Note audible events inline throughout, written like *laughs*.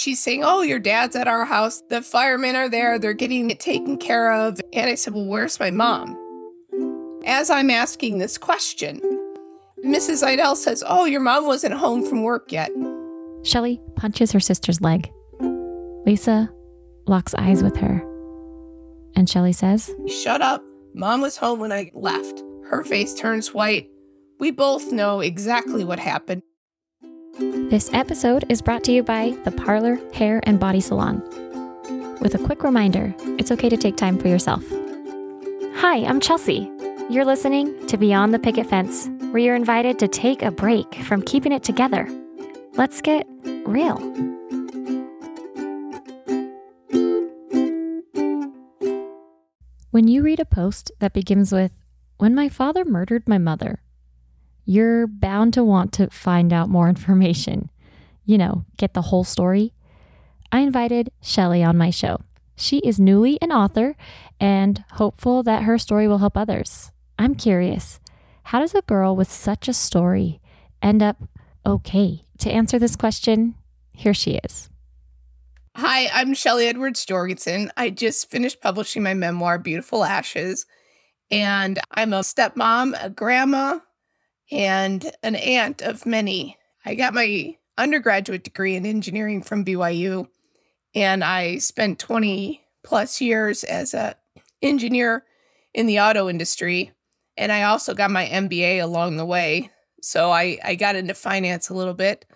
She's saying, Oh, your dad's at our house. The firemen are there. They're getting it taken care of. And I said, Well, where's my mom? As I'm asking this question, Mrs. Idell says, Oh, your mom wasn't home from work yet. Shelly punches her sister's leg. Lisa locks eyes with her. And Shelly says, Shut up. Mom was home when I left. Her face turns white. We both know exactly what happened. This episode is brought to you by the Parlor Hair and Body Salon. With a quick reminder, it's okay to take time for yourself. Hi, I'm Chelsea. You're listening to Beyond the Picket Fence, where you're invited to take a break from keeping it together. Let's get real. When you read a post that begins with, When my father murdered my mother, you're bound to want to find out more information. You know, get the whole story. I invited Shelly on my show. She is newly an author and hopeful that her story will help others. I'm curious how does a girl with such a story end up okay? To answer this question, here she is. Hi, I'm Shelly Edwards Jorgensen. I just finished publishing my memoir, Beautiful Ashes, and I'm a stepmom, a grandma, and an aunt of many. I got my undergraduate degree in engineering from BYU, and I spent 20 plus years as a engineer in the auto industry. And I also got my MBA along the way. So I, I got into finance a little bit.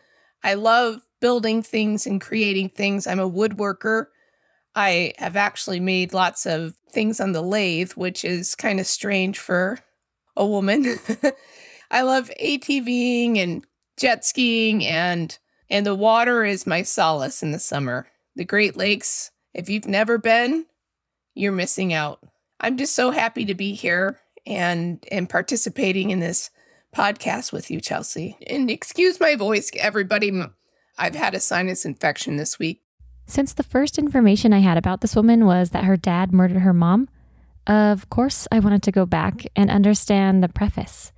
I love building things and creating things. I'm a woodworker. I have actually made lots of things on the lathe, which is kind of strange for a woman. *laughs* I love ATVing and jet skiing and and the water is my solace in the summer. The Great Lakes, if you've never been, you're missing out. I'm just so happy to be here and and participating in this podcast with you, Chelsea. And excuse my voice, everybody. I've had a sinus infection this week. Since the first information I had about this woman was that her dad murdered her mom, of course I wanted to go back and understand the preface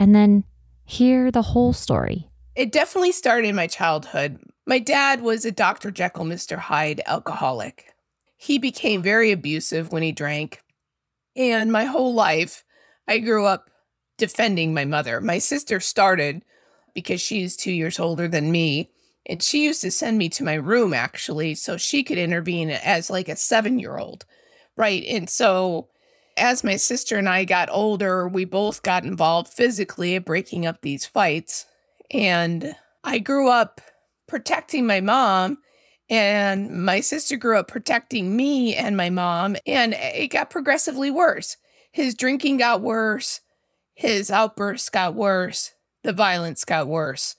and then hear the whole story. It definitely started in my childhood. My dad was a Dr. Jekyll, Mr. Hyde alcoholic. He became very abusive when he drank. And my whole life, I grew up defending my mother. My sister started because she's two years older than me and she used to send me to my room actually, so she could intervene as like a seven year old. Right. And so as my sister and I got older, we both got involved physically at breaking up these fights. And I grew up protecting my mom, and my sister grew up protecting me and my mom, and it got progressively worse. His drinking got worse, his outbursts got worse, the violence got worse.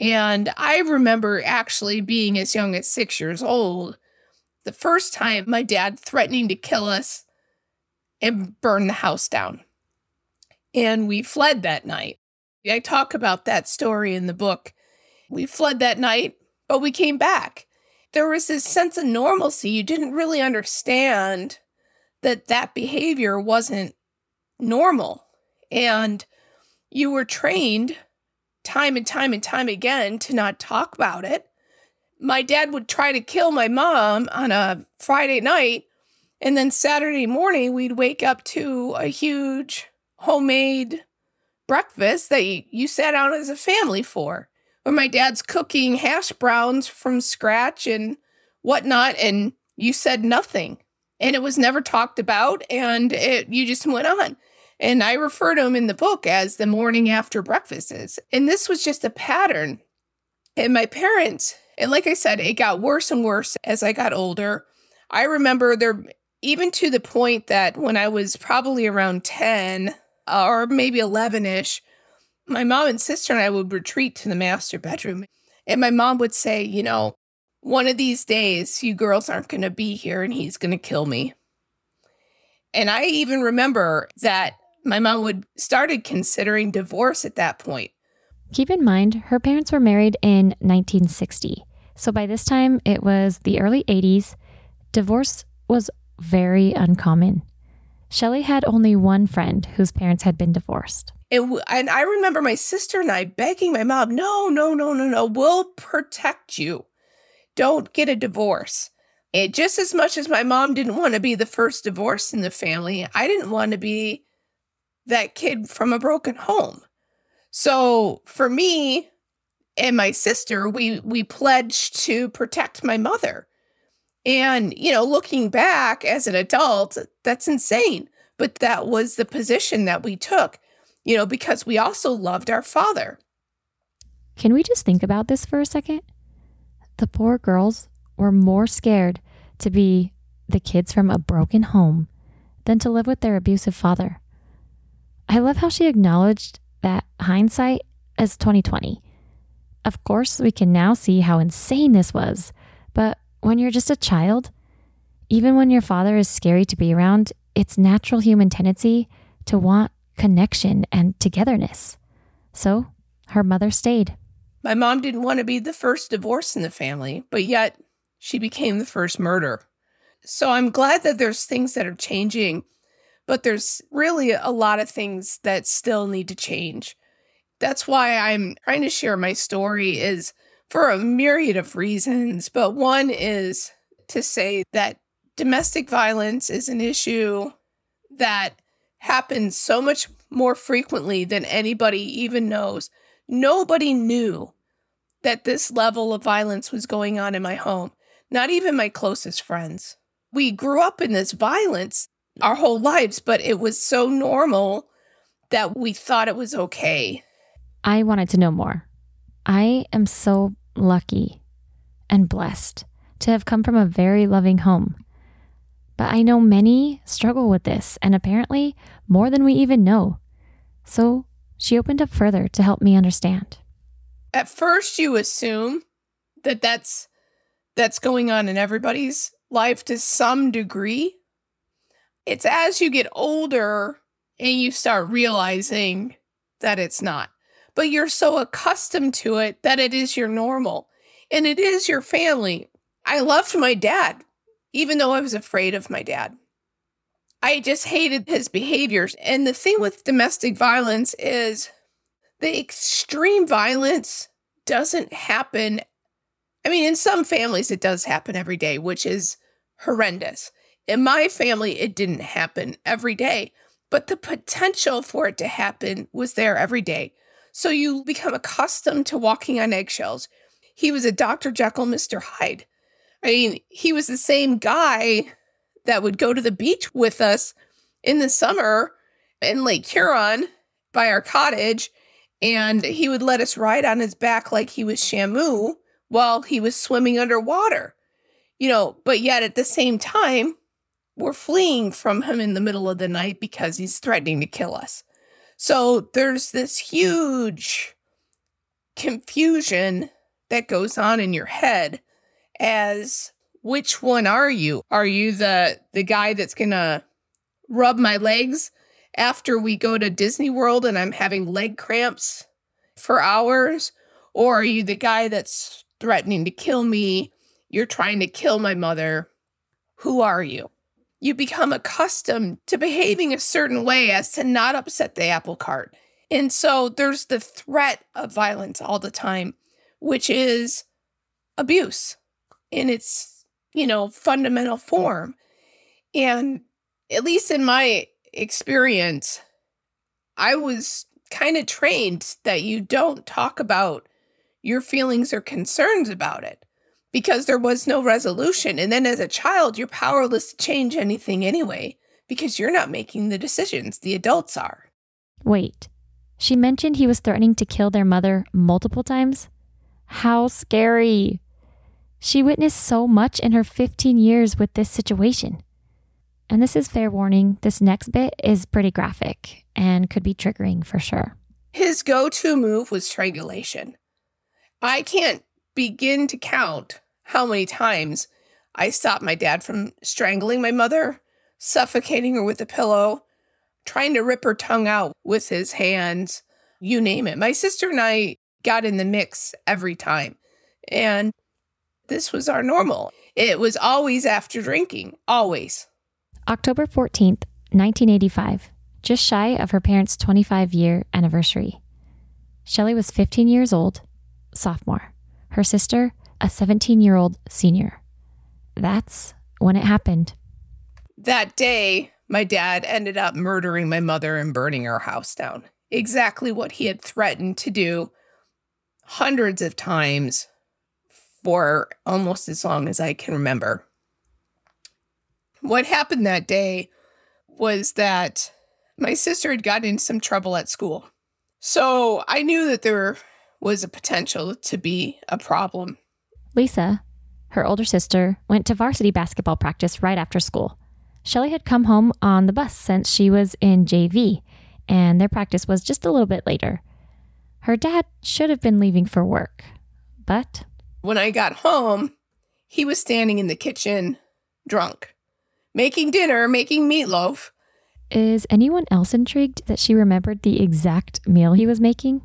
And I remember actually being as young as six years old, the first time my dad threatening to kill us and burn the house down. And we fled that night. I talk about that story in the book. We fled that night, but we came back. There was this sense of normalcy. You didn't really understand that that behavior wasn't normal. And you were trained time and time and time again to not talk about it. My dad would try to kill my mom on a Friday night, and then Saturday morning, we'd wake up to a huge homemade breakfast that you, sat down as a family for, where my dad's cooking hash browns from scratch and whatnot, and you said nothing. And it was never talked about, and it, you just went on. And I refer to them in the book as the morning after breakfasts. And this was just a pattern. And my parents, and like I said, it got worse and worse as I got older. I remember there, even to the point that when I was probably around 10 or maybe 11 ish, my mom and sister and I would retreat to the master bedroom. And my mom would say, you know, one of these days, you girls aren't going to be here and he's going to kill me. And I even remember that my mom would started considering divorce at that point. Keep in mind, her parents were married in 1960. So by this time, it was the early 80s. Divorce was very uncommon. Shelly had only one friend whose parents had been divorced. It, and I remember my sister and I begging my mom, no, no, no, no, no, we'll protect you. don't get a divorce. And just as much as my mom didn't want to be the first divorce in the family, I didn't want to be that kid from a broken home. So for me and my sister, we we pledged to protect my mother. And, you know, looking back as an adult, that's insane. But that was the position that we took, you know, because we also loved our father. Can we just think about this for a second? The poor girls were more scared to be the kids from a broken home than to live with their abusive father. I love how she acknowledged that hindsight as 2020. Of course, we can now see how insane this was, but when you're just a child, even when your father is scary to be around, it's natural human tendency to want connection and togetherness. So her mother stayed. My mom didn't want to be the first divorce in the family, but yet she became the first murder. So I'm glad that there's things that are changing, but there's really a lot of things that still need to change. That's why I'm trying to share my story is for a myriad of reasons, but one is to say that domestic violence is an issue that happens so much more frequently than anybody even knows. Nobody knew that this level of violence was going on in my home not even my closest friends. We grew up in this violence our whole lives, but it was so normal that we thought it was okay. I wanted to know more. I am so lucky and blessed to have come from a very loving home. But I know many struggle with this, and apparently more than we even know. So she opened up further to help me understand. At first, you assume that that's that's going on in everybody's life to some degree. It's as you get older and you start realizing that it's not. But you're so accustomed to it that it is your normal and it is your family. I loved my dad, even though I was afraid of my dad. I just hated his behaviors. And the thing with domestic violence is the extreme violence doesn't happen I mean, in some families, it does happen every day, which is horrendous. In my family, it didn't happen every day, but the potential for it to happen was there every day. So you become accustomed to walking on eggshells. He was a Dr. Jekyll, Mr. Hyde. I mean, he was the same guy that would go to the beach with us in the summer in Lake Huron by our cottage, and he would let us ride on his back like he was Shamu while he was swimming underwater. You know, but yet at the same time, we're fleeing from him in the middle of the night because he's threatening to kill us. So there's this huge confusion that goes on in your head as which one are you? Are you the the guy that's going to rub my legs after we go to Disney World and I'm having leg cramps for hours? Or are you the guy that's threatening to kill me. You're trying to kill my mother. Who are you? You become accustomed to behaving a certain way as to not upset the apple cart. And so there's the threat of violence all the time, which is abuse in its, you know, fundamental form. And at least in my experience, I was kind of trained that you don't talk about your feelings or concerns about it because there was no resolution. And then as a child, you're powerless to change anything anyway because you're not making the decisions, the adults are. Wait, she mentioned he was threatening to kill their mother multiple times? How scary! She witnessed so much in her 15 years with this situation. And this is fair warning, this next bit is pretty graphic and could be triggering for sure. His go to move was strangulation. I can't begin to count how many times I stopped my dad from strangling my mother, suffocating her with a pillow, trying to rip her tongue out with his hands, you name it. My sister and I got in the mix every time. And this was our normal. It was always after drinking, always. October 14th, 1985, just shy of her parents' 25 year anniversary. Shelly was 15 years old sophomore. Her sister, a 17 year old senior. That's when it happened. That day, my dad ended up murdering my mother and burning our house down. Exactly what he had threatened to do hundreds of times for almost as long as I can remember. What happened that day was that my sister had gotten in some trouble at school. So I knew that there was a potential to be a problem. Lisa, her older sister, went to varsity basketball practice right after school. Shelly had come home on the bus since she was in JV, and their practice was just a little bit later. Her dad should have been leaving for work, but. When I got home, he was standing in the kitchen, drunk, making dinner, making meatloaf. Is anyone else intrigued that she remembered the exact meal he was making?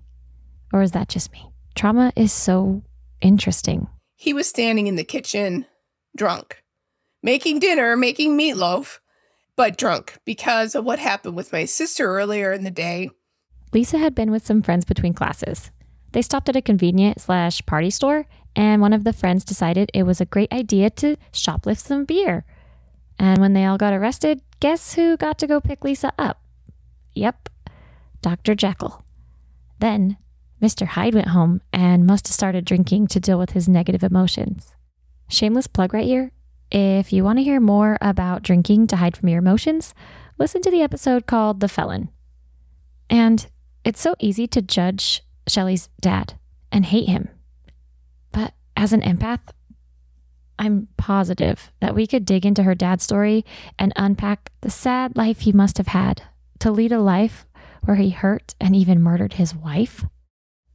Or is that just me? Trauma is so interesting. He was standing in the kitchen, drunk, making dinner, making meatloaf, but drunk because of what happened with my sister earlier in the day. Lisa had been with some friends between classes. They stopped at a convenient slash party store, and one of the friends decided it was a great idea to shoplift some beer. And when they all got arrested, guess who got to go pick Lisa up? Yep, Dr. Jekyll. Then Mr. Hyde went home and must have started drinking to deal with his negative emotions. Shameless plug right here. If you want to hear more about drinking to hide from your emotions, listen to the episode called The Felon. And it's so easy to judge Shelly's dad and hate him. But as an empath, I'm positive that we could dig into her dad's story and unpack the sad life he must have had to lead a life where he hurt and even murdered his wife.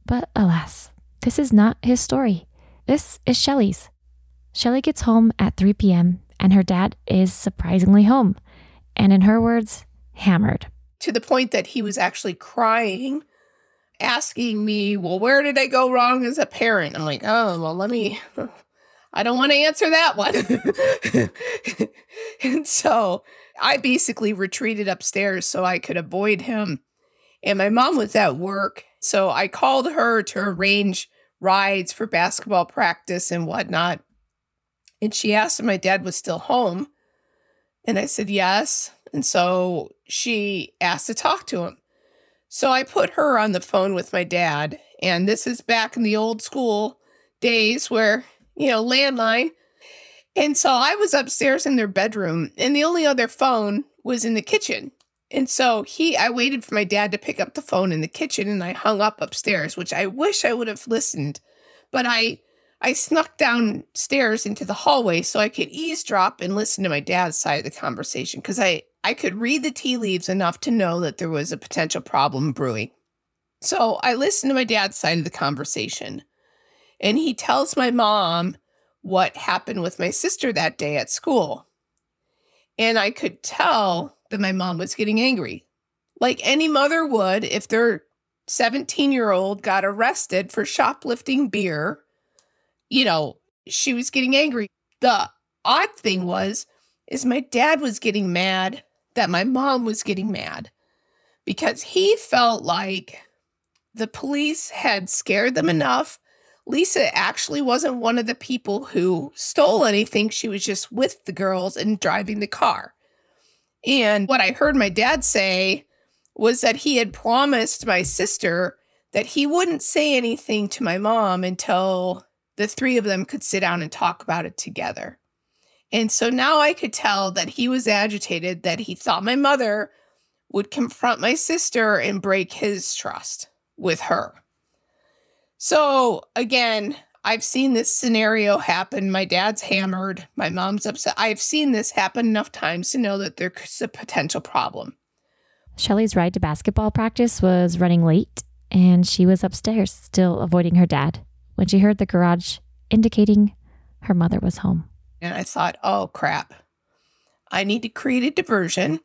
But alas, this is not his story. This is Shelly's. Shelly gets home at 3 p.m., and her dad is surprisingly home, and in her words, hammered. To the point that he was actually crying, asking me, Well, where did I go wrong as a parent? I'm like, Oh, well, let me, I don't want to answer that one. *laughs* and so I basically retreated upstairs so I could avoid him. And my mom was at work so I called her to arrange rides for basketball practice and whatnot. And she asked if my dad was still home. And I said, yes. And so she asked to talk to him. So I put her on the phone with my dad. And this is back in the old school days where, you know, landline. And so I was upstairs in their bedroom, and the only other phone was in the kitchen. And so he, I waited for my dad to pick up the phone in the kitchen and I hung up upstairs, which I wish I would have listened. But I, I snuck downstairs into the hallway so I could eavesdrop and listen to my dad's side of the conversation because I, I could read the tea leaves enough to know that there was a potential problem brewing. So I listened to my dad's side of the conversation and he tells my mom what happened with my sister that day at school. And I could tell that my mom was getting angry. Like any mother would if their 17 year old got arrested for shoplifting beer. You know, she was getting angry. The odd thing was, is my dad was getting mad that my mom was getting mad because he felt like the police had scared them enough. Lisa actually wasn't one of the people who stole anything. She was just with the girls and driving the car. And what I heard my dad say was that he had promised my sister that he wouldn't say anything to my mom until the three of them could sit down and talk about it together. And so now I could tell that he was agitated, that he thought my mother would confront my sister and break his trust with her. So again, I've seen this scenario happen. My dad's hammered. My mom's upset. I've seen this happen enough times to know that there's a potential problem. Shelly's ride to basketball practice was running late, and she was upstairs, still avoiding her dad, when she heard the garage indicating her mother was home. And I thought, oh crap, I need to create a diversion.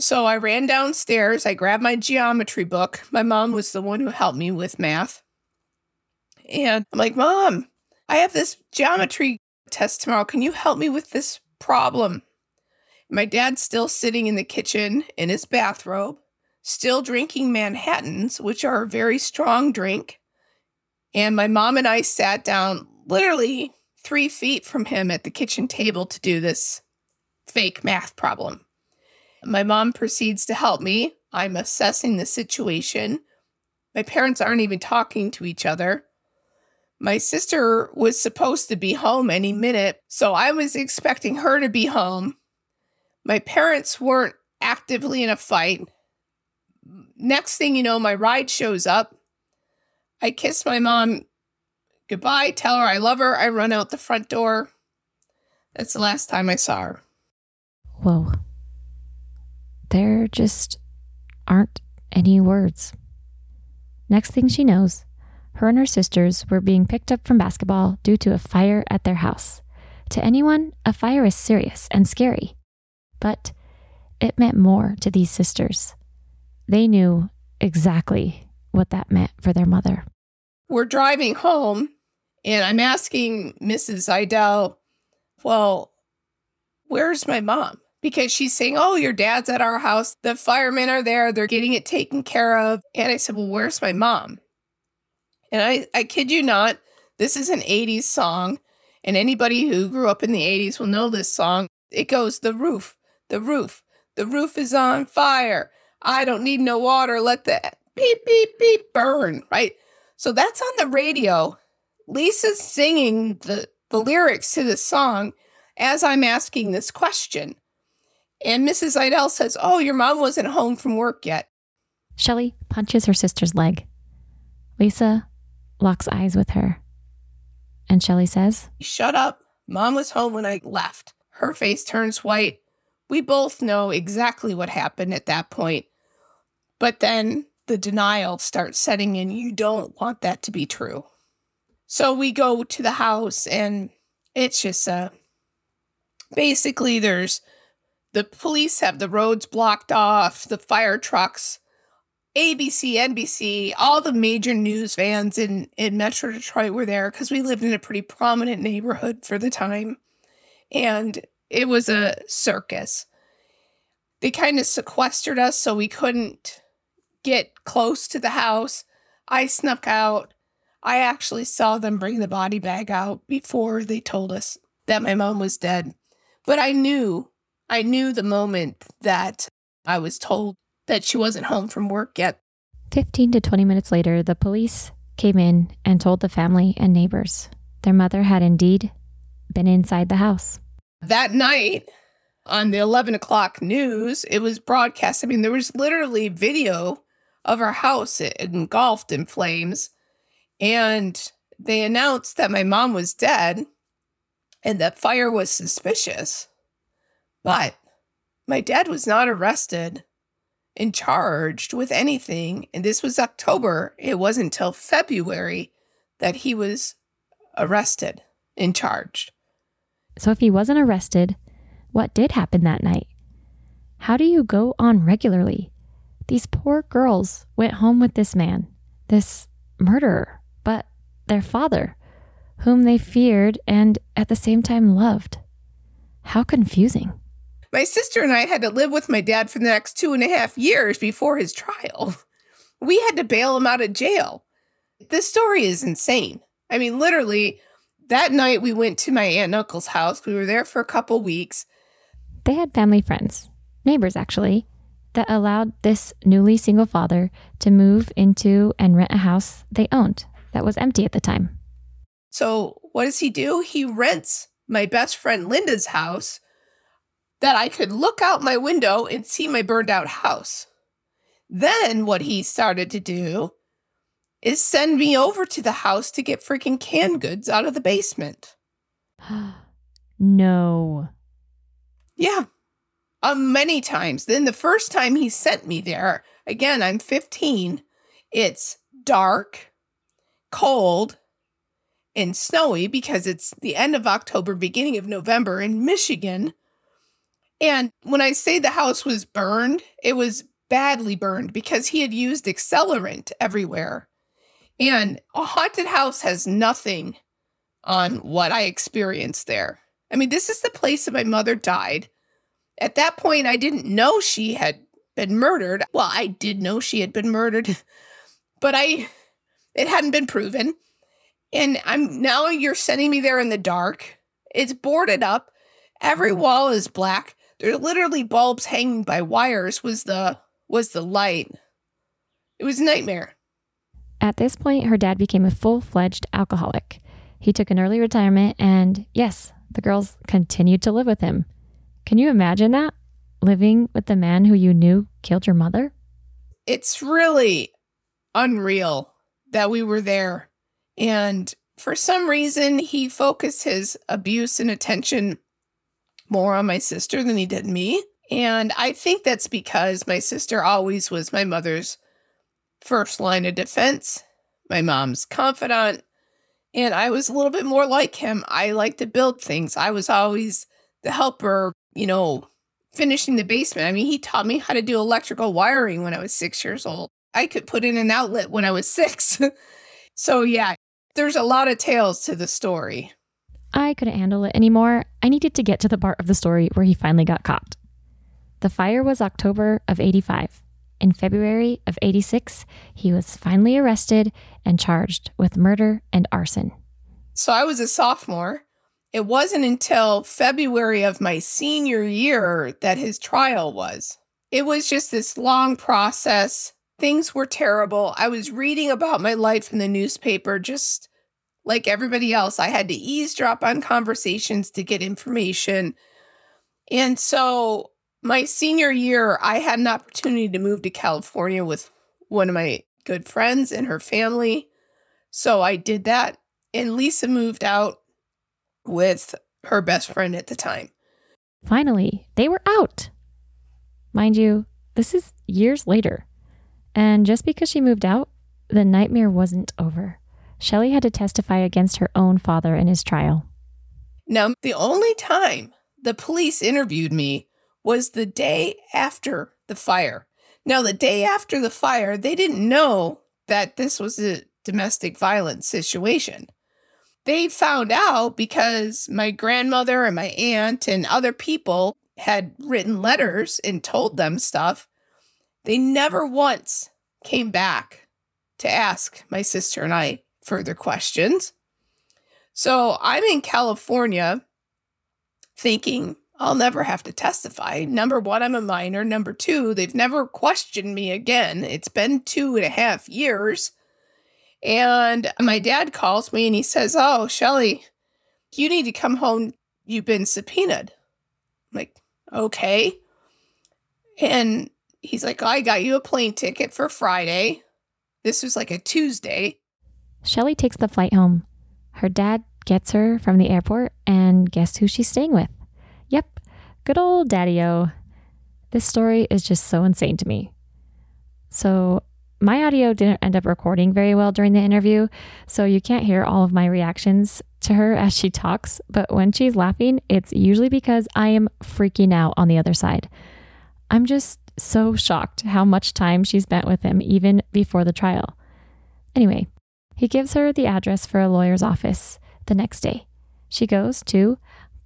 So I ran downstairs. I grabbed my geometry book. My mom was the one who helped me with math. And I'm like, Mom, I have this geometry test tomorrow. Can you help me with this problem? My dad's still sitting in the kitchen in his bathrobe, still drinking Manhattans, which are a very strong drink. And my mom and I sat down literally three feet from him at the kitchen table to do this fake math problem. My mom proceeds to help me. I'm assessing the situation. My parents aren't even talking to each other. My sister was supposed to be home any minute, so I was expecting her to be home. My parents weren't actively in a fight. Next thing you know, my ride shows up. I kiss my mom goodbye, tell her I love her. I run out the front door. That's the last time I saw her. Whoa. There just aren't any words. Next thing she knows, her and her sisters were being picked up from basketball due to a fire at their house. To anyone, a fire is serious and scary. But it meant more to these sisters. They knew exactly what that meant for their mother. We're driving home, and I'm asking Mrs. Idell, Well, where's my mom? Because she's saying, Oh, your dad's at our house. The firemen are there. They're getting it taken care of. And I said, Well, where's my mom? And I, I kid you not, this is an 80s song. And anybody who grew up in the 80s will know this song. It goes, The roof, the roof, the roof is on fire. I don't need no water. Let the beep, beep, beep burn, right? So that's on the radio. Lisa's singing the, the lyrics to the song as I'm asking this question. And Mrs. Idell says, Oh, your mom wasn't home from work yet. Shelly punches her sister's leg. Lisa locks eyes with her. And Shelly says, Shut up. Mom was home when I left. Her face turns white. We both know exactly what happened at that point. But then the denial starts setting in. You don't want that to be true. So we go to the house, and it's just uh, basically there's the police have the roads blocked off, the fire trucks ABC, NBC, all the major news vans in, in Metro Detroit were there because we lived in a pretty prominent neighborhood for the time. And it was a circus. They kind of sequestered us so we couldn't get close to the house. I snuck out. I actually saw them bring the body bag out before they told us that my mom was dead. But I knew, I knew the moment that I was told that she wasn't home from work yet. 15 to 20 minutes later, the police came in and told the family and neighbors their mother had indeed been inside the house. That night, on the 11 o'clock news, it was broadcast. I mean, there was literally video of our house engulfed in flames. And they announced that my mom was dead and that fire was suspicious. But my dad was not arrested and charged with anything. And this was October. It wasn't until February that he was arrested and charged. So, if he wasn't arrested, what did happen that night? How do you go on regularly? These poor girls went home with this man, this murderer, but their father, whom they feared and at the same time loved. How confusing. My sister and I had to live with my dad for the next two and a half years before his trial. *laughs* We had to bail him out of jail. This story is insane. I mean, literally, that night we went to my aunt and uncle's house. We were there for a couple weeks. They had family friends, neighbors actually, that allowed this newly single father to move into and rent a house they owned that was empty at the time. So, what does he do? He rents my best friend Linda's house that I could look out my window and see my burned out house. Then what he started to do is send me over to the house to get freaking canned goods out of the basement. *gasps* no. Yeah. Uh, many times. Then the first time he sent me there, again, I'm 15. It's dark, cold, and snowy because it's the end of October, beginning of November in Michigan. And when I say the house was burned, it was badly burned because he had used accelerant everywhere. And a haunted house has nothing on what I experienced there. I mean, this is the place that my mother died. At that point, I didn't know she had been murdered. Well, I did know she had been murdered, *laughs* but I it hadn't been proven. And I'm now you're sending me there in the dark. It's boarded up. Every wall is black. There are literally bulbs hanging by wires was the was the light. It was a nightmare. At this point, her dad became a full fledged alcoholic. He took an early retirement, and yes, the girls continued to live with him. Can you imagine that? Living with the man who you knew killed your mother? It's really unreal that we were there. And for some reason, he focused his abuse and attention more on my sister than he did me. And I think that's because my sister always was my mother's first line of defense, my mom's confidant, and I was a little bit more like him. I like to build things. I was always the helper, you know, finishing the basement. I mean, he taught me how to do electrical wiring when I was six years old. I could put in an outlet when I was *laughs* six. so, yeah, there's a lot of tales to the story. I couldn't handle it anymore. I needed to get to the part of the story where he finally got caught. The fire was October of 85. In February of 86, he was finally arrested and charged with murder and arson. So I was a sophomore. It wasn't until February of my senior year that his trial was. It was just this long process. Things were terrible. I was reading about my life in the newspaper just like everybody else. I had to eavesdrop on conversations to get information. And so my senior year, I had an opportunity to move to California with one of my good friends and her family. So I did that. And Lisa moved out with her best friend at the time. Finally, they were out. Mind you, this is years later. And just because she moved out, the nightmare wasn't over. Shelly had to testify against her own father in his trial. Now, the only time the police interviewed me was the day after the fire. Now, the day after the fire, they didn't know that this was a domestic violence situation. They found out because my grandmother and my aunt and other people had written letters and told them stuff. They never once came back to ask my sister and I further questions. So I'm in California thinking, I'll never have to testify. Number one, I'm a minor. Number two, they've never questioned me again. It's been two and a half years. And my dad calls me and he says, Oh, Shelly, you need to come home. You've been subpoenaed. I'm like, okay. And he's like, I got you a plane ticket for Friday. This was like a Tuesday. Shelly takes the flight home. Her dad gets her from the airport, and guess who she's staying with? Yep, good old Daddy O. This story is just so insane to me. So, my audio didn't end up recording very well during the interview, so you can't hear all of my reactions to her as she talks. But when she's laughing, it's usually because I am freaking out on the other side. I'm just so shocked how much time she spent with him even before the trial. Anyway, he gives her the address for a lawyer's office the next day. She goes to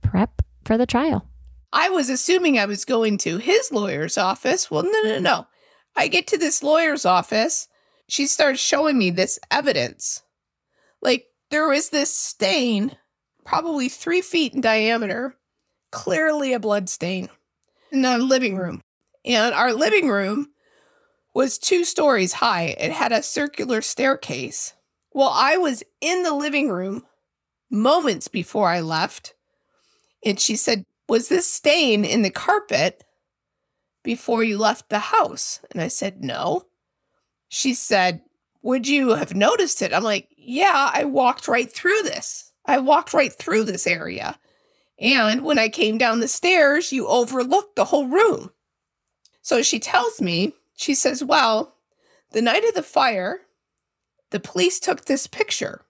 prep for the trial. I was assuming I was going to his lawyer's office. Well, no, no, no. I get to this lawyer's office. She starts showing me this evidence. Like there was this stain, probably three feet in diameter, clearly a blood stain in the living room. And our living room was two stories high. It had a circular staircase. Well, I was in the living room moments before I left and she said, Was this stain in the carpet before you left the house? And I said, No. She said, Would you have noticed it? I'm like, Yeah, I walked right through this. I walked right through this area. And when I came down the stairs, you overlooked the whole room. So she tells me, she says, Well, the night of the fire, the police took this picture.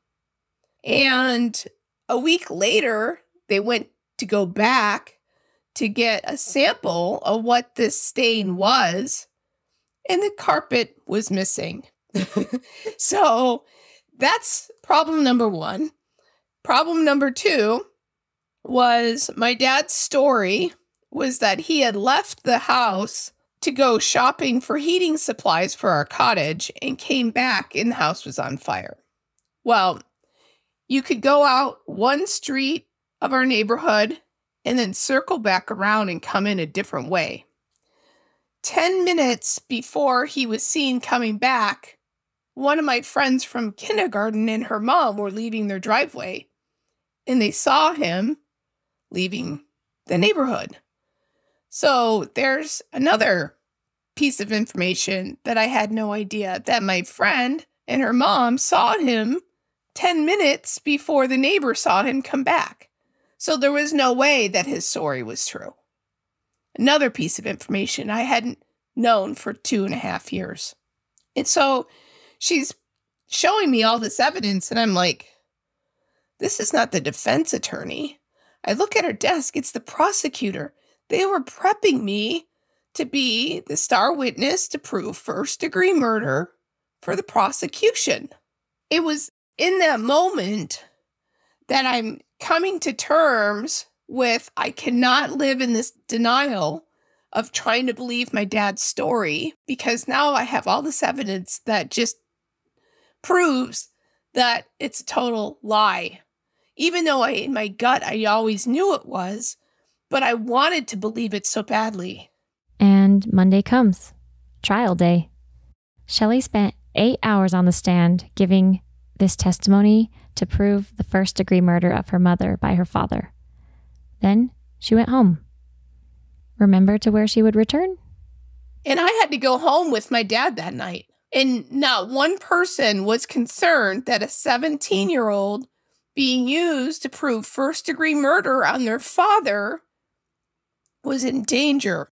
And a week later, they went to go back to get a sample of what this stain was, and the carpet was missing. *laughs* so that's problem number one. Problem number two was my dad's story was that he had left the house to go shopping for heating supplies for our cottage and came back and the house was on fire. Well, you could go out one street of our neighborhood and then circle back around and come in a different way. 10 minutes before he was seen coming back, one of my friends from kindergarten and her mom were leaving their driveway and they saw him leaving the neighborhood. So there's another piece of information that I had no idea that my friend and her mom saw him 10 minutes before the neighbor saw him come back. So there was no way that his story was true. Another piece of information I hadn't known for two and a half years. And so she's showing me all this evidence, and I'm like, this is not the defense attorney. I look at her desk, it's the prosecutor. They were prepping me to be the star witness to prove first degree murder for the prosecution. It was in that moment that I'm coming to terms with I cannot live in this denial of trying to believe my dad's story because now I have all this evidence that just proves that it's a total lie. Even though I, in my gut, I always knew it was, but I wanted to believe it so badly. And Monday comes, trial day. Shelly spent eight hours on the stand giving this testimony to prove the first degree murder of her mother by her father. Then she went home. Remember to where she would return? And I had to go home with my dad that night. And not one person was concerned that a 17 year old being used to prove first degree murder on their father was in danger.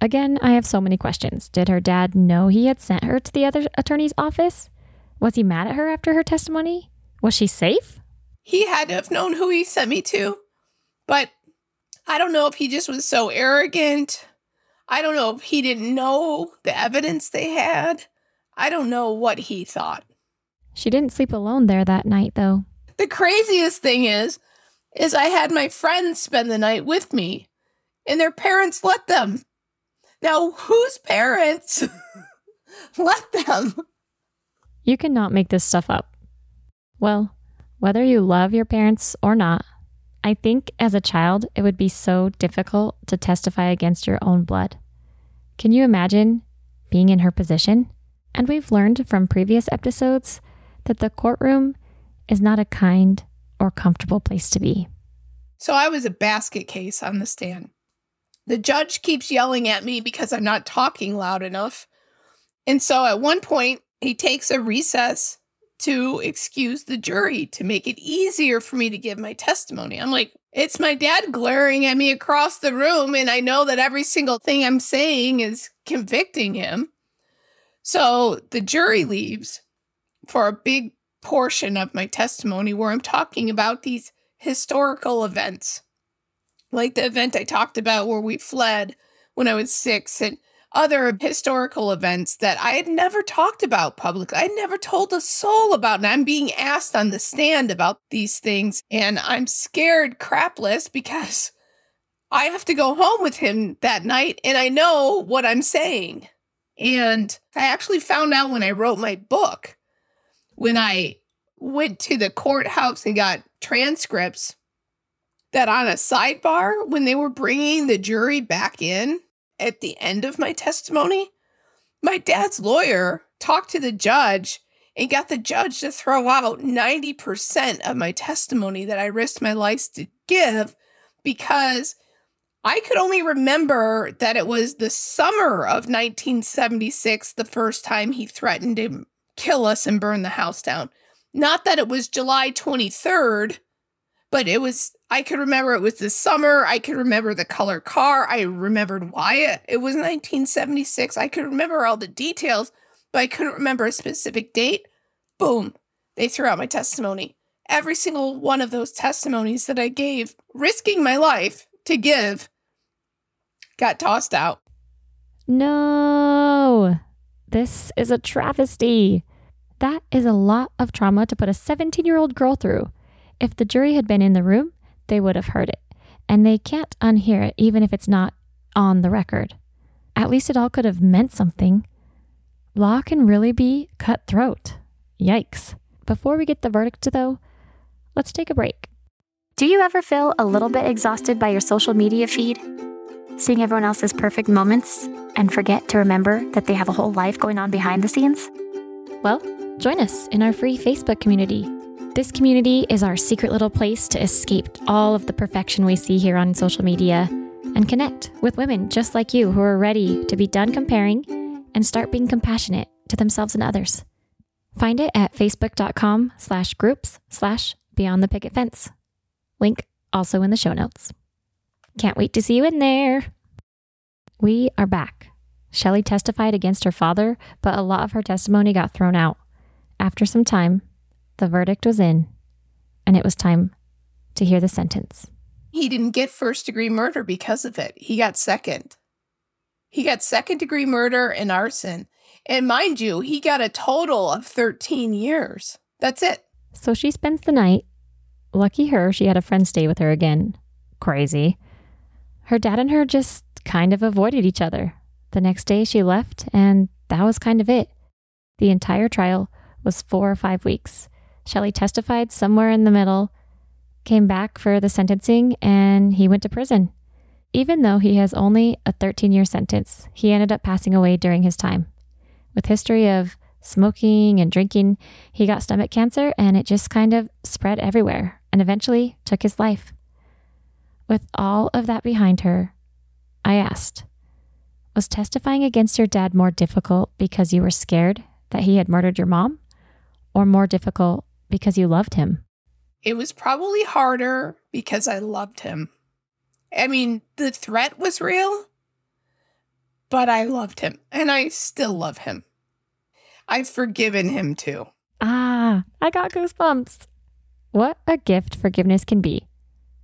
Again, I have so many questions. Did her dad know he had sent her to the other attorney's office? Was he mad at her after her testimony? Was she safe? He had to have known who he sent me to. But I don't know if he just was so arrogant. I don't know if he didn't know the evidence they had. I don't know what he thought. She didn't sleep alone there that night, though. The craziest thing is, is I had my friends spend the night with me, and their parents let them. Now, whose parents *laughs* let them? You cannot make this stuff up. Well, whether you love your parents or not, I think as a child it would be so difficult to testify against your own blood. Can you imagine being in her position? And we've learned from previous episodes that the courtroom is not a kind or comfortable place to be. So I was a basket case on the stand. The judge keeps yelling at me because I'm not talking loud enough. And so at one point, he takes a recess to excuse the jury to make it easier for me to give my testimony. I'm like, it's my dad glaring at me across the room, and I know that every single thing I'm saying is convicting him. So the jury leaves for a big portion of my testimony where I'm talking about these historical events, like the event I talked about where we fled when I was six, and other historical events that I had never talked about publicly. I never told a soul about. And I'm being asked on the stand about these things. And I'm scared crapless because I have to go home with him that night and I know what I'm saying. And I actually found out when I wrote my book, when I went to the courthouse and got transcripts, that on a sidebar, when they were bringing the jury back in at the end of my testimony, my dad's lawyer talked to the judge and got the judge to throw out 90% of my testimony that I risked my life to give because I could only remember that it was the summer of 1976 the first time he threatened to kill us and burn the house down. Not that it was July 23rd, but it was, I could remember it was the summer. I could remember the color car. I remembered why it, it was 1976. I could remember all the details, but I couldn't remember a specific date. Boom, they threw out my testimony. Every single one of those testimonies that I gave, risking my life to give, got tossed out. No, this is a travesty. That is a lot of trauma to put a 17 year old girl through. If the jury had been in the room, they would have heard it. And they can't unhear it, even if it's not on the record. At least it all could have meant something. Law can really be cutthroat. Yikes. Before we get the verdict, though, let's take a break. Do you ever feel a little bit exhausted by your social media feed? Seeing everyone else's perfect moments and forget to remember that they have a whole life going on behind the scenes? Well, join us in our free Facebook community. This community is our secret little place to escape all of the perfection we see here on social media and connect with women just like you who are ready to be done comparing and start being compassionate to themselves and others. Find it at facebook.com slash groups slash beyond the picket fence. Link also in the show notes. Can't wait to see you in there. We are back. Shelly testified against her father, but a lot of her testimony got thrown out. After some time, the verdict was in, and it was time to hear the sentence. He didn't get first degree murder because of it. He got second. He got second degree murder and arson. And mind you, he got a total of 13 years. That's it. So she spends the night. Lucky her, she had a friend stay with her again. Crazy. Her dad and her just kind of avoided each other. The next day she left, and that was kind of it. The entire trial was four or five weeks. Shelly testified somewhere in the middle, came back for the sentencing, and he went to prison. Even though he has only a 13 year sentence, he ended up passing away during his time. With history of smoking and drinking, he got stomach cancer and it just kind of spread everywhere and eventually took his life. With all of that behind her, I asked, Was testifying against your dad more difficult because you were scared that he had murdered your mom? Or more difficult because you loved him? It was probably harder because I loved him. I mean, the threat was real, but I loved him and I still love him. I've forgiven him too. Ah, I got goosebumps. What a gift forgiveness can be.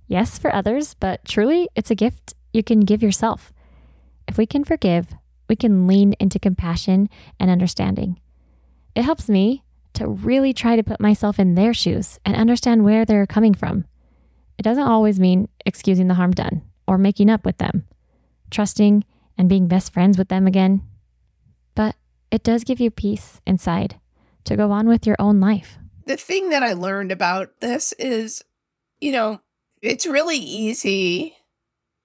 Yes, for others, but truly, it's a gift you can give yourself. If we can forgive, we can lean into compassion and understanding. It helps me to really try to put myself in their shoes and understand where they're coming from. It doesn't always mean excusing the harm done or making up with them, trusting and being best friends with them again. But it does give you peace inside to go on with your own life. The thing that I learned about this is, you know, it's really easy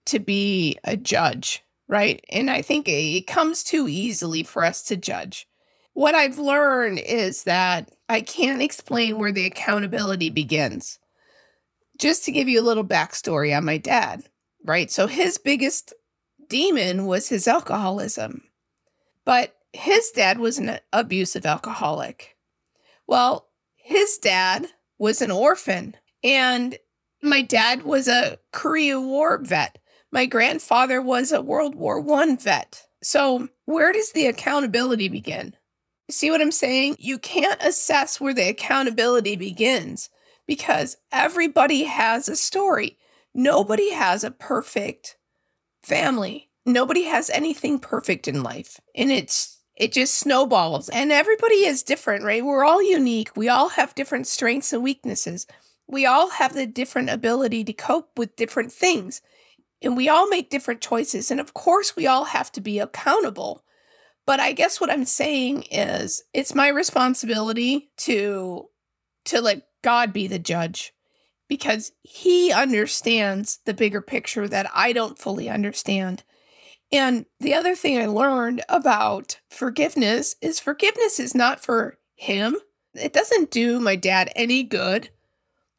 to be a judge, right? And I think it comes too easily for us to judge. What I've learned is that I can't explain where the accountability begins just to give you a little backstory on my dad, right? So his biggest demon was his alcoholism, but his dad was an abusive alcoholic. Well, his dad was an orphan, and my dad was a Korea War vet. My grandfather was a World War One vet. So, where does the accountability begin? See what I'm saying? You can't assess where the accountability begins because everybody has a story. Nobody has a perfect family. Nobody has anything perfect in life. And it's it just snowballs. And everybody is different, right? We're all unique. We all have different strengths and weaknesses. We all have the different ability to cope with different things. And we all make different choices. And of course, we all have to be accountable. But I guess what I'm saying is it's my responsibility to to let God be the judge because he understands the bigger picture that I don't fully understand. And the other thing I learned about forgiveness is forgiveness is not for him. It doesn't do my dad any good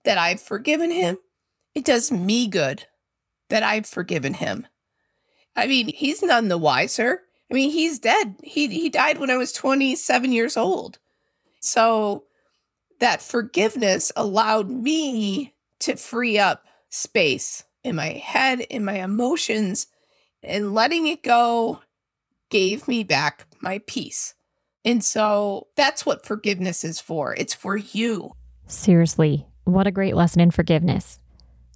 that I've forgiven him. It does me good that I've forgiven him. I mean, he's none the wiser. I mean, he's dead. He he died when I was 27 years old. So that forgiveness allowed me to free up space in my head, in my emotions, and letting it go gave me back my peace. And so that's what forgiveness is for. It's for you. Seriously, what a great lesson in forgiveness.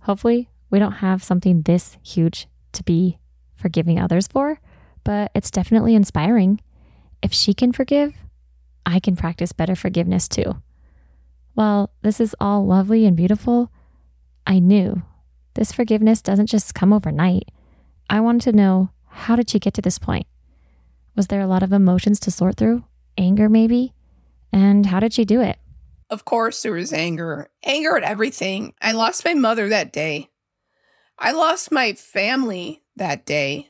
Hopefully, we don't have something this huge to be forgiving others for, but it's definitely inspiring. If she can forgive, I can practice better forgiveness too. While this is all lovely and beautiful, I knew this forgiveness doesn't just come overnight. I wanted to know how did she get to this point? Was there a lot of emotions to sort through? Anger, maybe? And how did she do it? Of course, there was anger, anger at everything. I lost my mother that day. I lost my family that day.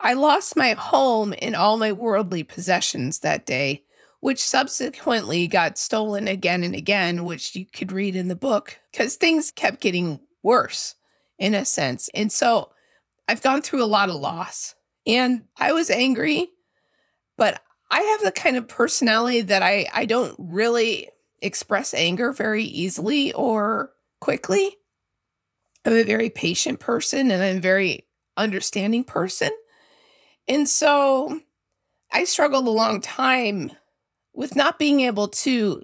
I lost my home and all my worldly possessions that day, which subsequently got stolen again and again, which you could read in the book because things kept getting worse in a sense. And so I've gone through a lot of loss and I was angry, but I have the kind of personality that I, I don't really express anger very easily or quickly. I'm a very patient person and I'm a very understanding person. And so I struggled a long time with not being able to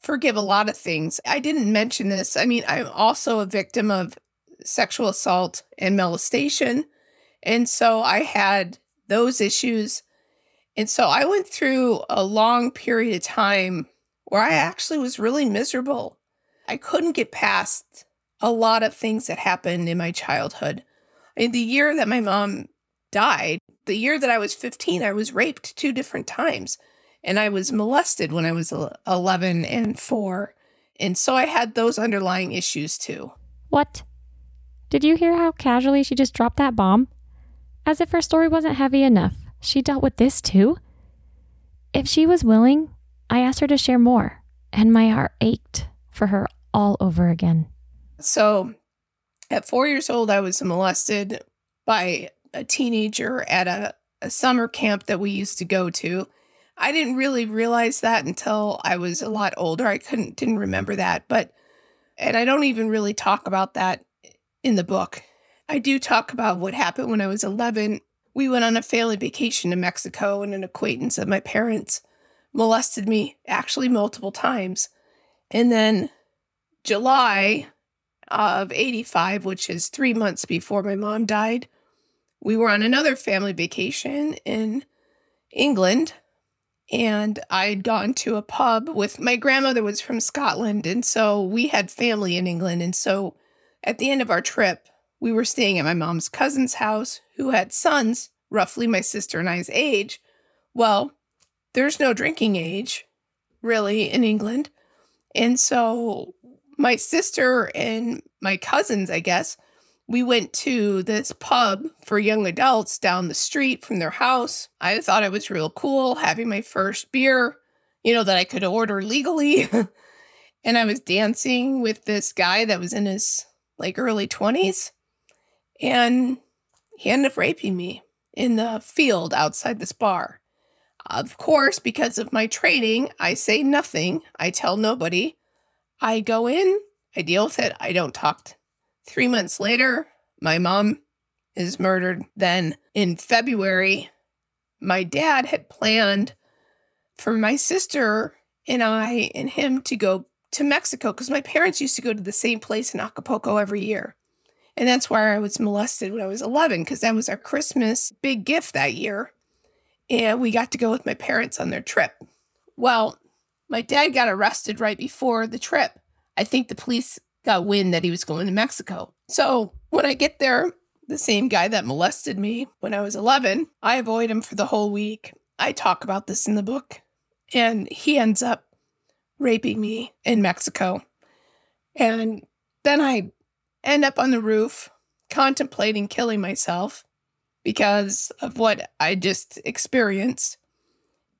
forgive a lot of things. I didn't mention this. I mean, I'm also a victim of sexual assault and molestation. And so I had those issues. And so I went through a long period of time where I actually was really miserable. I couldn't get past a lot of things that happened in my childhood. In the year that my mom died, the year that I was 15, I was raped two different times and I was molested when I was 11 and 4. And so I had those underlying issues too. What? Did you hear how casually she just dropped that bomb? As if her story wasn't heavy enough, she dealt with this too? If she was willing, I asked her to share more, and my heart ached for her all over again. So, at four years old, I was molested by a teenager at a, a summer camp that we used to go to. I didn't really realize that until I was a lot older. I couldn't didn't remember that, but and I don't even really talk about that in the book. I do talk about what happened when I was 11. We went on a family vacation to Mexico and an acquaintance of my parents molested me actually multiple times. And then July of 85, which is 3 months before my mom died, we were on another family vacation in England and I'd gone to a pub with my grandmother was from Scotland and so we had family in England and so at the end of our trip we were staying at my mom's cousin's house who had sons roughly my sister and I's age. Well there's no drinking age really in England. And so my sister and my cousins I guess we went to this pub for young adults down the street from their house. I thought it was real cool having my first beer, you know, that I could order legally. *laughs* and I was dancing with this guy that was in his like early 20s. And he ended up raping me in the field outside this bar. Of course, because of my training, I say nothing. I tell nobody. I go in, I deal with it. I don't talk Three months later, my mom is murdered. Then in February, my dad had planned for my sister and I and him to go to Mexico because my parents used to go to the same place in Acapulco every year. And that's why I was molested when I was 11 because that was our Christmas big gift that year. And we got to go with my parents on their trip. Well, my dad got arrested right before the trip. I think the police got wind that he was going to Mexico. So when I get there, the same guy that molested me when I was 11, I avoid him for the whole week. I talk about this in the book. And he ends up raping me in Mexico. And then I end up on the roof contemplating killing myself because of what I just experienced.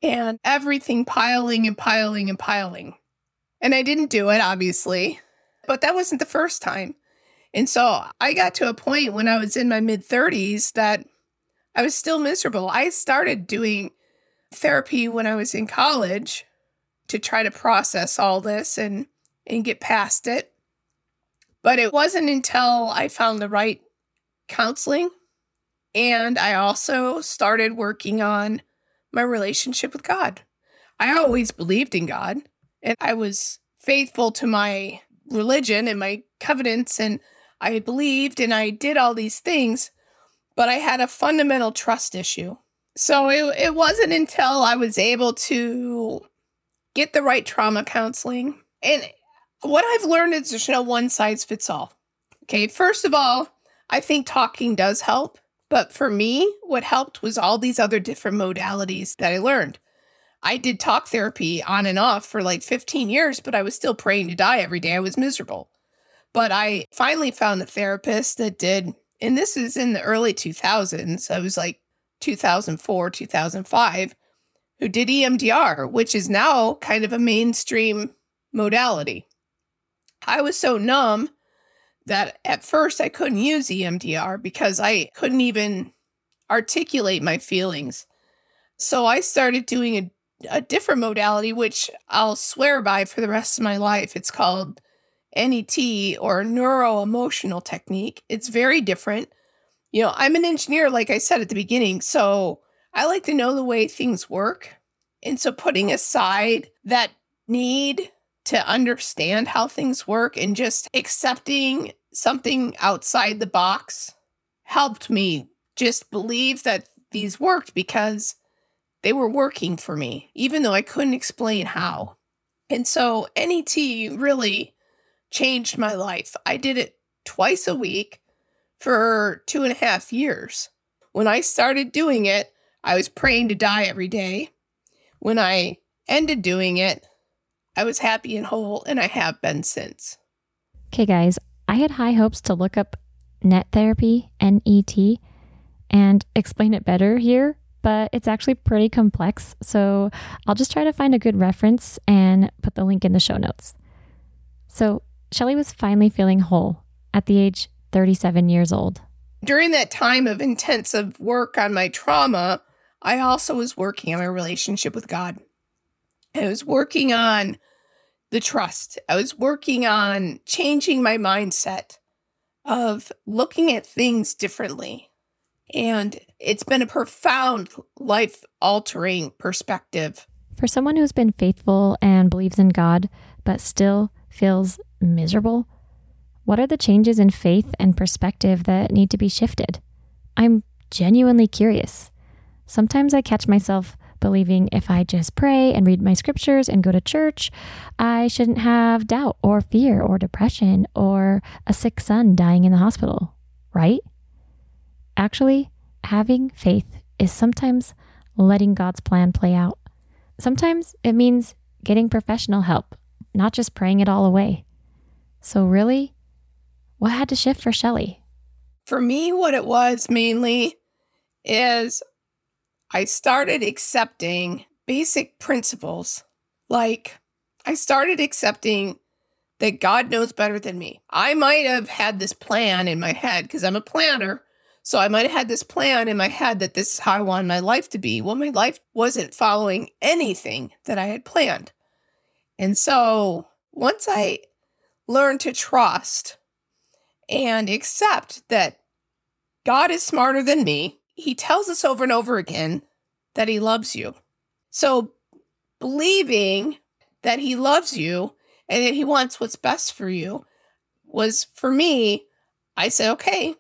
And everything piling and piling and piling. And I didn't do it, obviously. But that wasn't the first time. And so I got to a point when I was in my mid 30s that I was still miserable. I started doing therapy when I was in college to try to process all this and and get past it. But it wasn't until I found the right counseling and I also started working on my relationship with God. I always believed in God and I was faithful to my religion and my covenants and I believed and I did all these things, but I had a fundamental trust issue. So it, it wasn't until I was able to get the right trauma counseling. And what I've learned is there's no one size fits all. Okay, first of all, I think talking does help. But for me, what helped was all these other different modalities that I learned. I did talk therapy on and off for like 15 years, but I was still praying to die every day. I was miserable. But I finally found a therapist that did, and this is in the early 2000s. I was like 2004, 2005, who did EMDR, which is now kind of a mainstream modality. I was so numb that at first I couldn't use EMDR because I couldn't even articulate my feelings. So I started doing a, a different modality, which I'll swear by for the rest of my life. It's called NET or neuro emotional technique. It's very different. You know, I'm an engineer, like I said at the beginning. So I like to know the way things work. And so putting aside that need to understand how things work and just accepting something outside the box helped me just believe that these worked because they were working for me, even though I couldn't explain how. And so NET really changed my life. I did it twice a week for two and a half years. When I started doing it, I was praying to die every day. When I ended doing it, I was happy and whole, and I have been since. Okay, guys, I had high hopes to look up net therapy, NET, and explain it better here, but it's actually pretty complex. So I'll just try to find a good reference and put the link in the show notes. So Shelly was finally feeling whole at the age 37 years old. During that time of intensive work on my trauma, I also was working on my relationship with God. I was working on the trust. I was working on changing my mindset of looking at things differently. And it's been a profound life altering perspective. For someone who's been faithful and believes in God, but still feels miserable, what are the changes in faith and perspective that need to be shifted? I'm genuinely curious. Sometimes I catch myself believing if I just pray and read my scriptures and go to church, I shouldn't have doubt or fear or depression or a sick son dying in the hospital, right? Actually, having faith is sometimes letting God's plan play out. Sometimes it means getting professional help, not just praying it all away. So, really, what had to shift for Shelly? For me, what it was mainly is I started accepting basic principles. Like, I started accepting that God knows better than me. I might have had this plan in my head because I'm a planner. So I might have had this plan in my head that this is how I want my life to be. Well, my life wasn't following anything that I had planned. And so once I learned to trust and accept that God is smarter than me, he tells us over and over again that he loves you. So believing that he loves you and that he wants what's best for you was for me, I said, okay,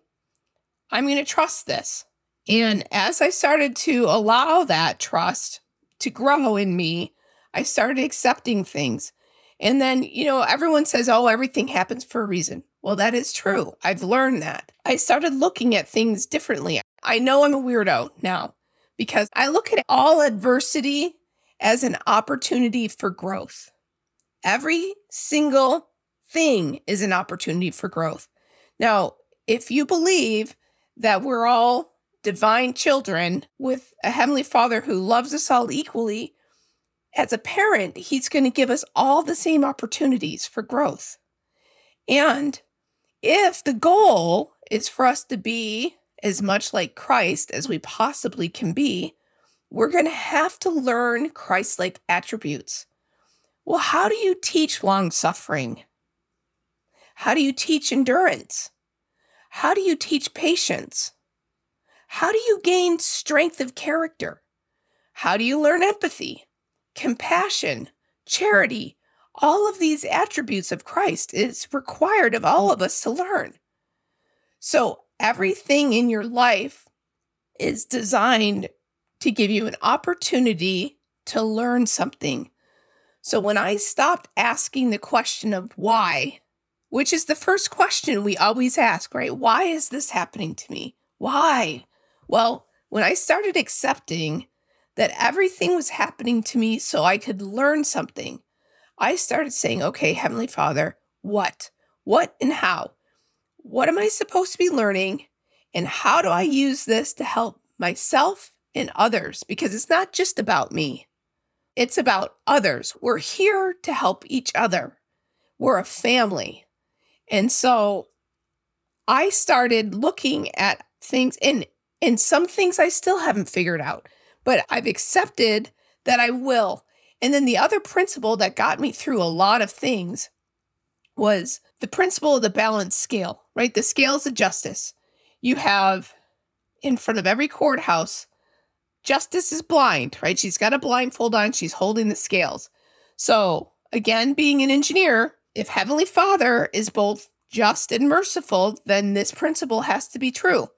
I'm going to trust this. And as I started to allow that trust to grow in me, I started accepting things. And then, you know, everyone says, oh, everything happens for a reason. Well, that is true. I've learned that. I started looking at things differently. I know I'm a weirdo now because I look at all adversity as an opportunity for growth. Every single thing is an opportunity for growth. Now, if you believe that we're all divine children with a heavenly father who loves us all equally, as a parent, he's going to give us all the same opportunities for growth. And if the goal is for us to be as much like Christ as we possibly can be, we're going to have to learn Christ like attributes. Well, how do you teach long suffering? How do you teach endurance? How do you teach patience? How do you gain strength of character? How do you learn empathy, compassion, charity? All of these attributes of Christ is required of all of us to learn. So, everything in your life is designed to give you an opportunity to learn something. So when I stopped asking the question of why, which is the first question we always ask, right? Why is this happening to me? Why? Well, when I started accepting that everything was happening to me so I could learn something. I started saying, okay, Heavenly Father, what? What and how? What am I supposed to be learning? And how do I use this to help myself and others? Because it's not just about me, it's about others. We're here to help each other, we're a family. And so I started looking at things, and, and some things I still haven't figured out, but I've accepted that I will. And then the other principle that got me through a lot of things was the principle of the balance scale, right? The scales of justice. You have in front of every courthouse, justice is blind, right? She's got a blindfold on, she's holding the scales. So, again, being an engineer, if Heavenly Father is both just and merciful, then this principle has to be true.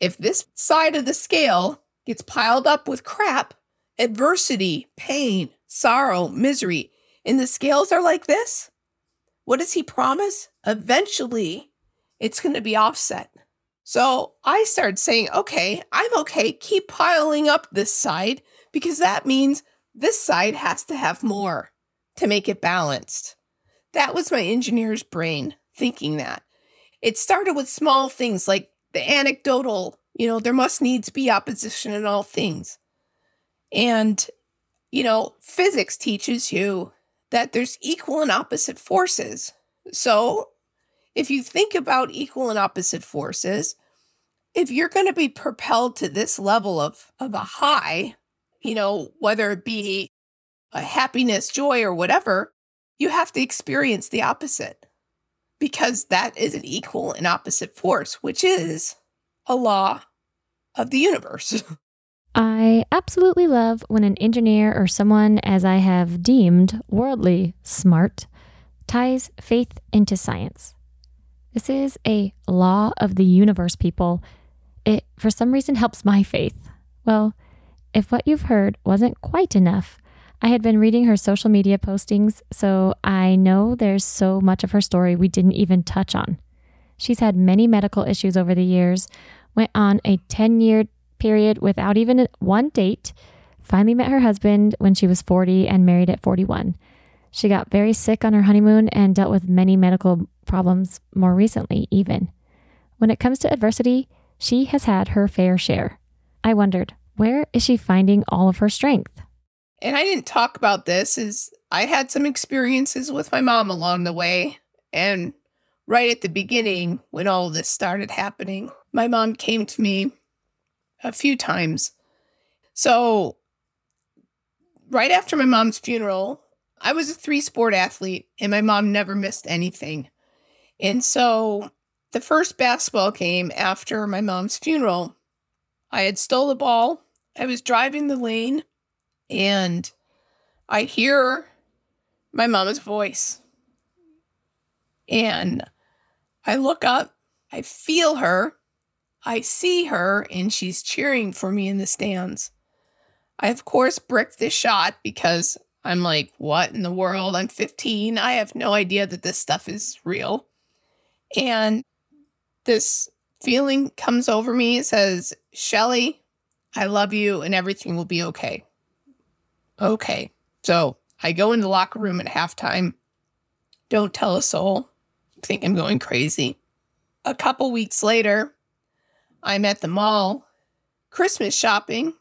If this side of the scale gets piled up with crap, adversity, pain, sorrow, misery, and the scales are like this, what does he promise? Eventually, it's going to be offset. So I started saying, okay, I'm okay. Keep piling up this side because that means this side has to have more to make it balanced. That was my engineer's brain thinking that. It started with small things like the anecdotal, you know, there must needs be opposition in all things. And you know, physics teaches you that there's equal and opposite forces. So, if you think about equal and opposite forces, if you're going to be propelled to this level of, of a high, you know, whether it be a happiness, joy, or whatever, you have to experience the opposite because that is an equal and opposite force, which is a law of the universe. *laughs* I absolutely love when an engineer or someone, as I have deemed worldly smart, ties faith into science. This is a law of the universe, people. It, for some reason, helps my faith. Well, if what you've heard wasn't quite enough, I had been reading her social media postings, so I know there's so much of her story we didn't even touch on. She's had many medical issues over the years, went on a 10 year period without even one date, finally met her husband when she was 40 and married at 41. She got very sick on her honeymoon and dealt with many medical problems more recently, even. When it comes to adversity, she has had her fair share. I wondered, where is she finding all of her strength? And I didn't talk about this is I had some experiences with my mom along the way and right at the beginning when all this started happening, my mom came to me a few times. So, right after my mom's funeral, I was a three sport athlete and my mom never missed anything. And so, the first basketball game after my mom's funeral, I had stole the ball. I was driving the lane and I hear my mama's voice. And I look up, I feel her, I see her and she's cheering for me in the stands. I, of course, bricked this shot because I'm like, what in the world? I'm 15. I have no idea that this stuff is real. And this feeling comes over me. It says, Shelly, I love you and everything will be okay. Okay. So I go in the locker room at halftime. Don't tell a soul. Think I'm going crazy. A couple weeks later, I'm at the mall Christmas shopping.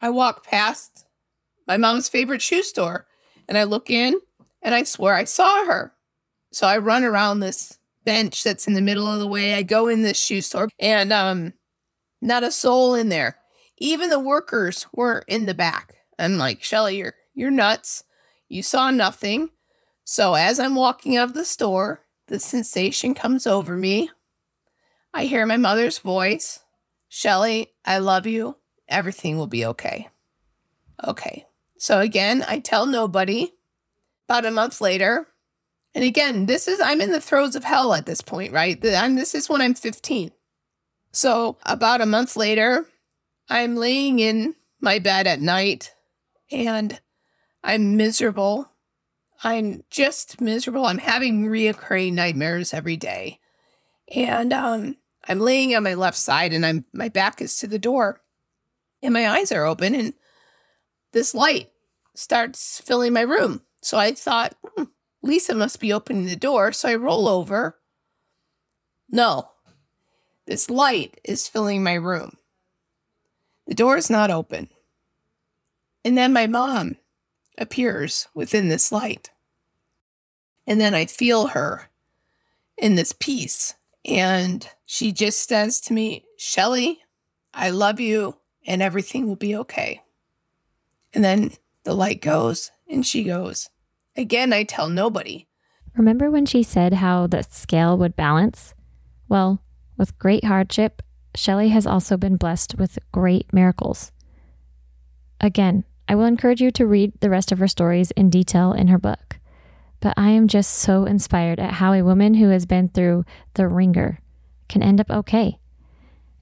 I walk past my mom's favorite shoe store and I look in and I swear I saw her. So I run around this bench that's in the middle of the way. I go in this shoe store and um not a soul in there. Even the workers were in the back. I'm like, Shelly, you're you're nuts. You saw nothing. So as I'm walking out of the store, the sensation comes over me. I hear my mother's voice Shelly, I love you. Everything will be okay. Okay. So again, I tell nobody. About a month later, and again, this is I'm in the throes of hell at this point, right? I'm, this is when I'm 15. So about a month later, I'm laying in my bed at night and I'm miserable. I'm just miserable. I'm having reoccurring nightmares every day. And um, I'm laying on my left side and I'm my back is to the door. And my eyes are open and this light starts filling my room. So I thought, hmm, Lisa must be opening the door. So I roll over. No, this light is filling my room. The door is not open. And then my mom appears within this light. And then I feel her in this peace. And she just says to me, Shelly, I love you and everything will be okay. And then the light goes and she goes. Again, I tell nobody. Remember when she said how the scale would balance? Well, with great hardship, Shelly has also been blessed with great miracles. Again, I will encourage you to read the rest of her stories in detail in her book. But I am just so inspired at how a woman who has been through the ringer can end up okay.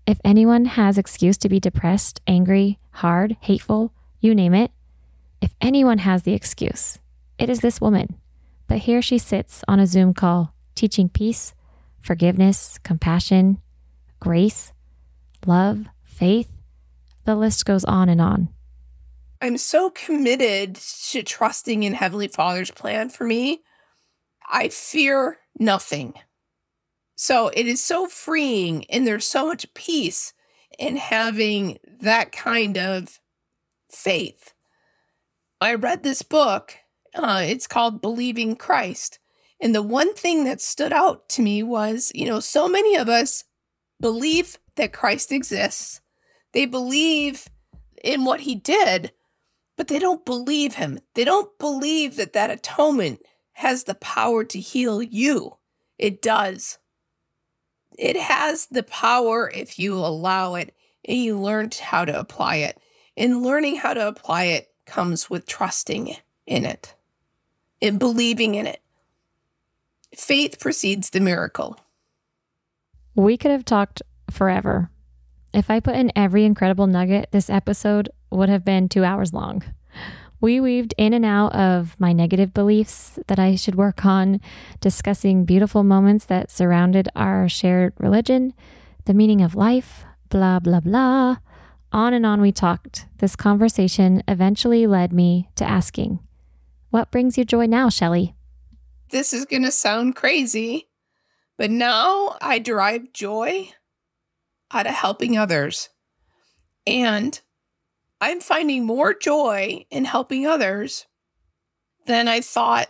If anyone has excuse to be depressed, angry, hard, hateful, you name it, if anyone has the excuse, it is this woman. But here she sits on a Zoom call, teaching peace, forgiveness, compassion, grace, love, faith. The list goes on and on. I'm so committed to trusting in Heavenly Father's plan for me. I fear nothing. So it is so freeing, and there's so much peace in having that kind of faith. I read this book. Uh, it's called Believing Christ. And the one thing that stood out to me was, you know, so many of us believe that Christ exists. They believe in what he did, but they don't believe him. They don't believe that that atonement has the power to heal you. It does. It has the power if you allow it and you learn how to apply it. And learning how to apply it comes with trusting in it and believing in it. Faith precedes the miracle. We could have talked forever. If I put in every incredible nugget, this episode would have been two hours long. We weaved in and out of my negative beliefs that I should work on, discussing beautiful moments that surrounded our shared religion, the meaning of life, blah, blah, blah. On and on we talked. This conversation eventually led me to asking, What brings you joy now, Shelly? This is going to sound crazy, but now I derive joy out of helping others. And I'm finding more joy in helping others than I thought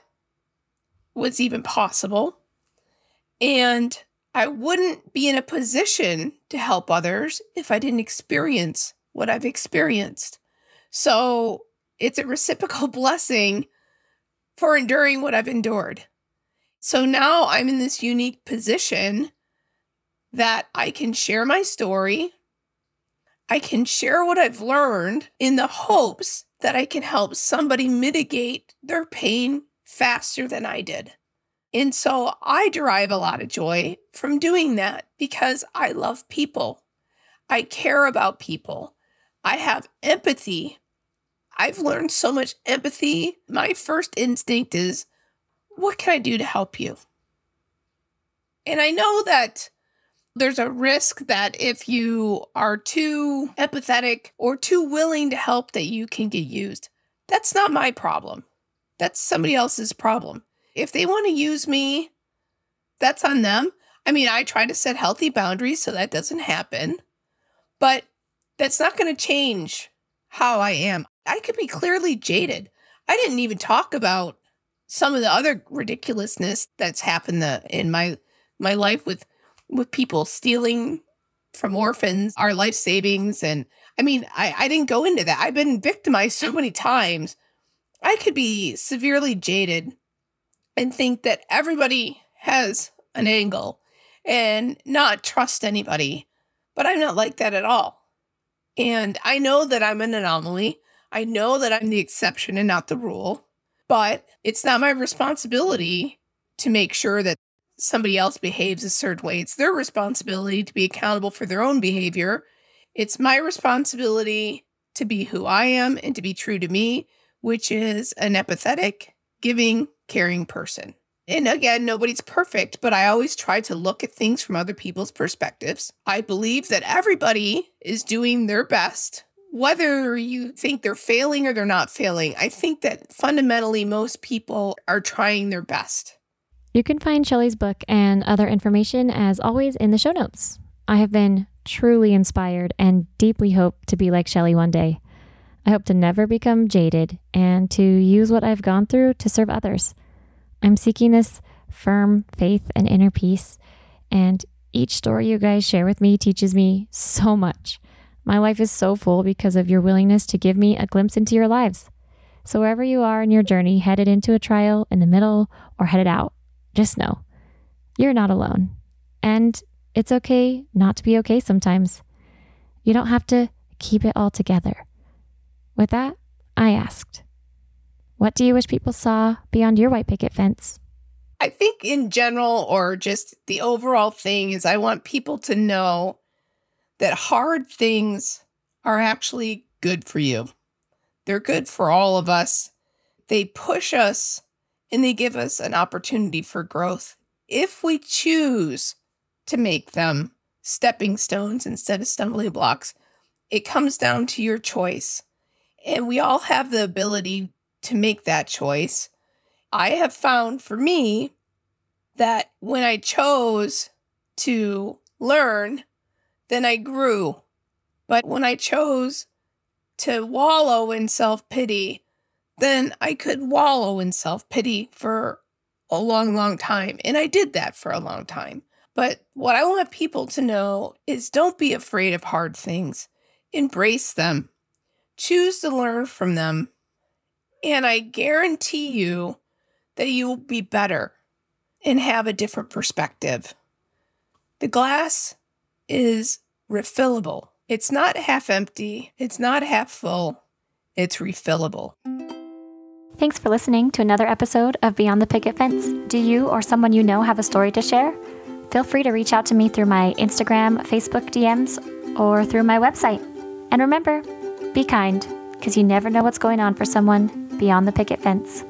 was even possible. And I wouldn't be in a position to help others if I didn't experience what I've experienced. So it's a reciprocal *laughs* blessing for enduring what I've endured. So now I'm in this unique position that I can share my story. I can share what I've learned in the hopes that I can help somebody mitigate their pain faster than I did. And so I derive a lot of joy from doing that because I love people. I care about people. I have empathy. I've learned so much empathy. My first instinct is, what can I do to help you? And I know that there's a risk that if you are too empathetic or too willing to help that you can get used. That's not my problem. That's somebody else's problem. If they want to use me, that's on them. I mean, I try to set healthy boundaries so that doesn't happen, but that's not going to change how I am. I could be clearly jaded. I didn't even talk about some of the other ridiculousness that's happened in my my life with with people stealing from orphans our life savings and I mean, I, I didn't go into that. I've been victimized *laughs* so many times. I could be severely jaded and think that everybody has an angle and not trust anybody. But I'm not like that at all. And I know that I'm an anomaly. I know that I'm the exception and not the rule. But it's not my responsibility to make sure that somebody else behaves a certain way. It's their responsibility to be accountable for their own behavior. It's my responsibility to be who I am and to be true to me, which is an empathetic, giving, caring person. And again, nobody's perfect, but I always try to look at things from other people's perspectives. I believe that everybody is doing their best whether you think they're failing or they're not failing, I think that fundamentally most people are trying their best. You can find Shelly's book and other information, as always, in the show notes. I have been truly inspired and deeply hope to be like Shelly one day. I hope to never become jaded and to use what I've gone through to serve others. I'm seeking this firm faith and inner peace, and each story you guys share with me teaches me so much. My life is so full because of your willingness to give me a glimpse into your lives. So, wherever you are in your journey, headed into a trial, in the middle, or headed out, just know you're not alone. And it's okay not to be okay sometimes. You don't have to keep it all together. With that, I asked, What do you wish people saw beyond your white picket fence? I think, in general, or just the overall thing, is I want people to know that hard things are actually good for you. They're good for all of us. They push us and they give us an opportunity for growth if we choose to make them stepping stones instead of stumbling blocks. It comes down to your choice. And we all have the ability to make that choice. I have found for me that when I chose to learn then I grew. But when I chose to wallow in self pity, then I could wallow in self pity for a long, long time. And I did that for a long time. But what I want people to know is don't be afraid of hard things, embrace them, choose to learn from them. And I guarantee you that you will be better and have a different perspective. The glass is refillable. It's not half empty, it's not half full, it's refillable. Thanks for listening to another episode of Beyond the Picket Fence. Do you or someone you know have a story to share? Feel free to reach out to me through my Instagram, Facebook DMs, or through my website. And remember, be kind, because you never know what's going on for someone beyond the picket fence.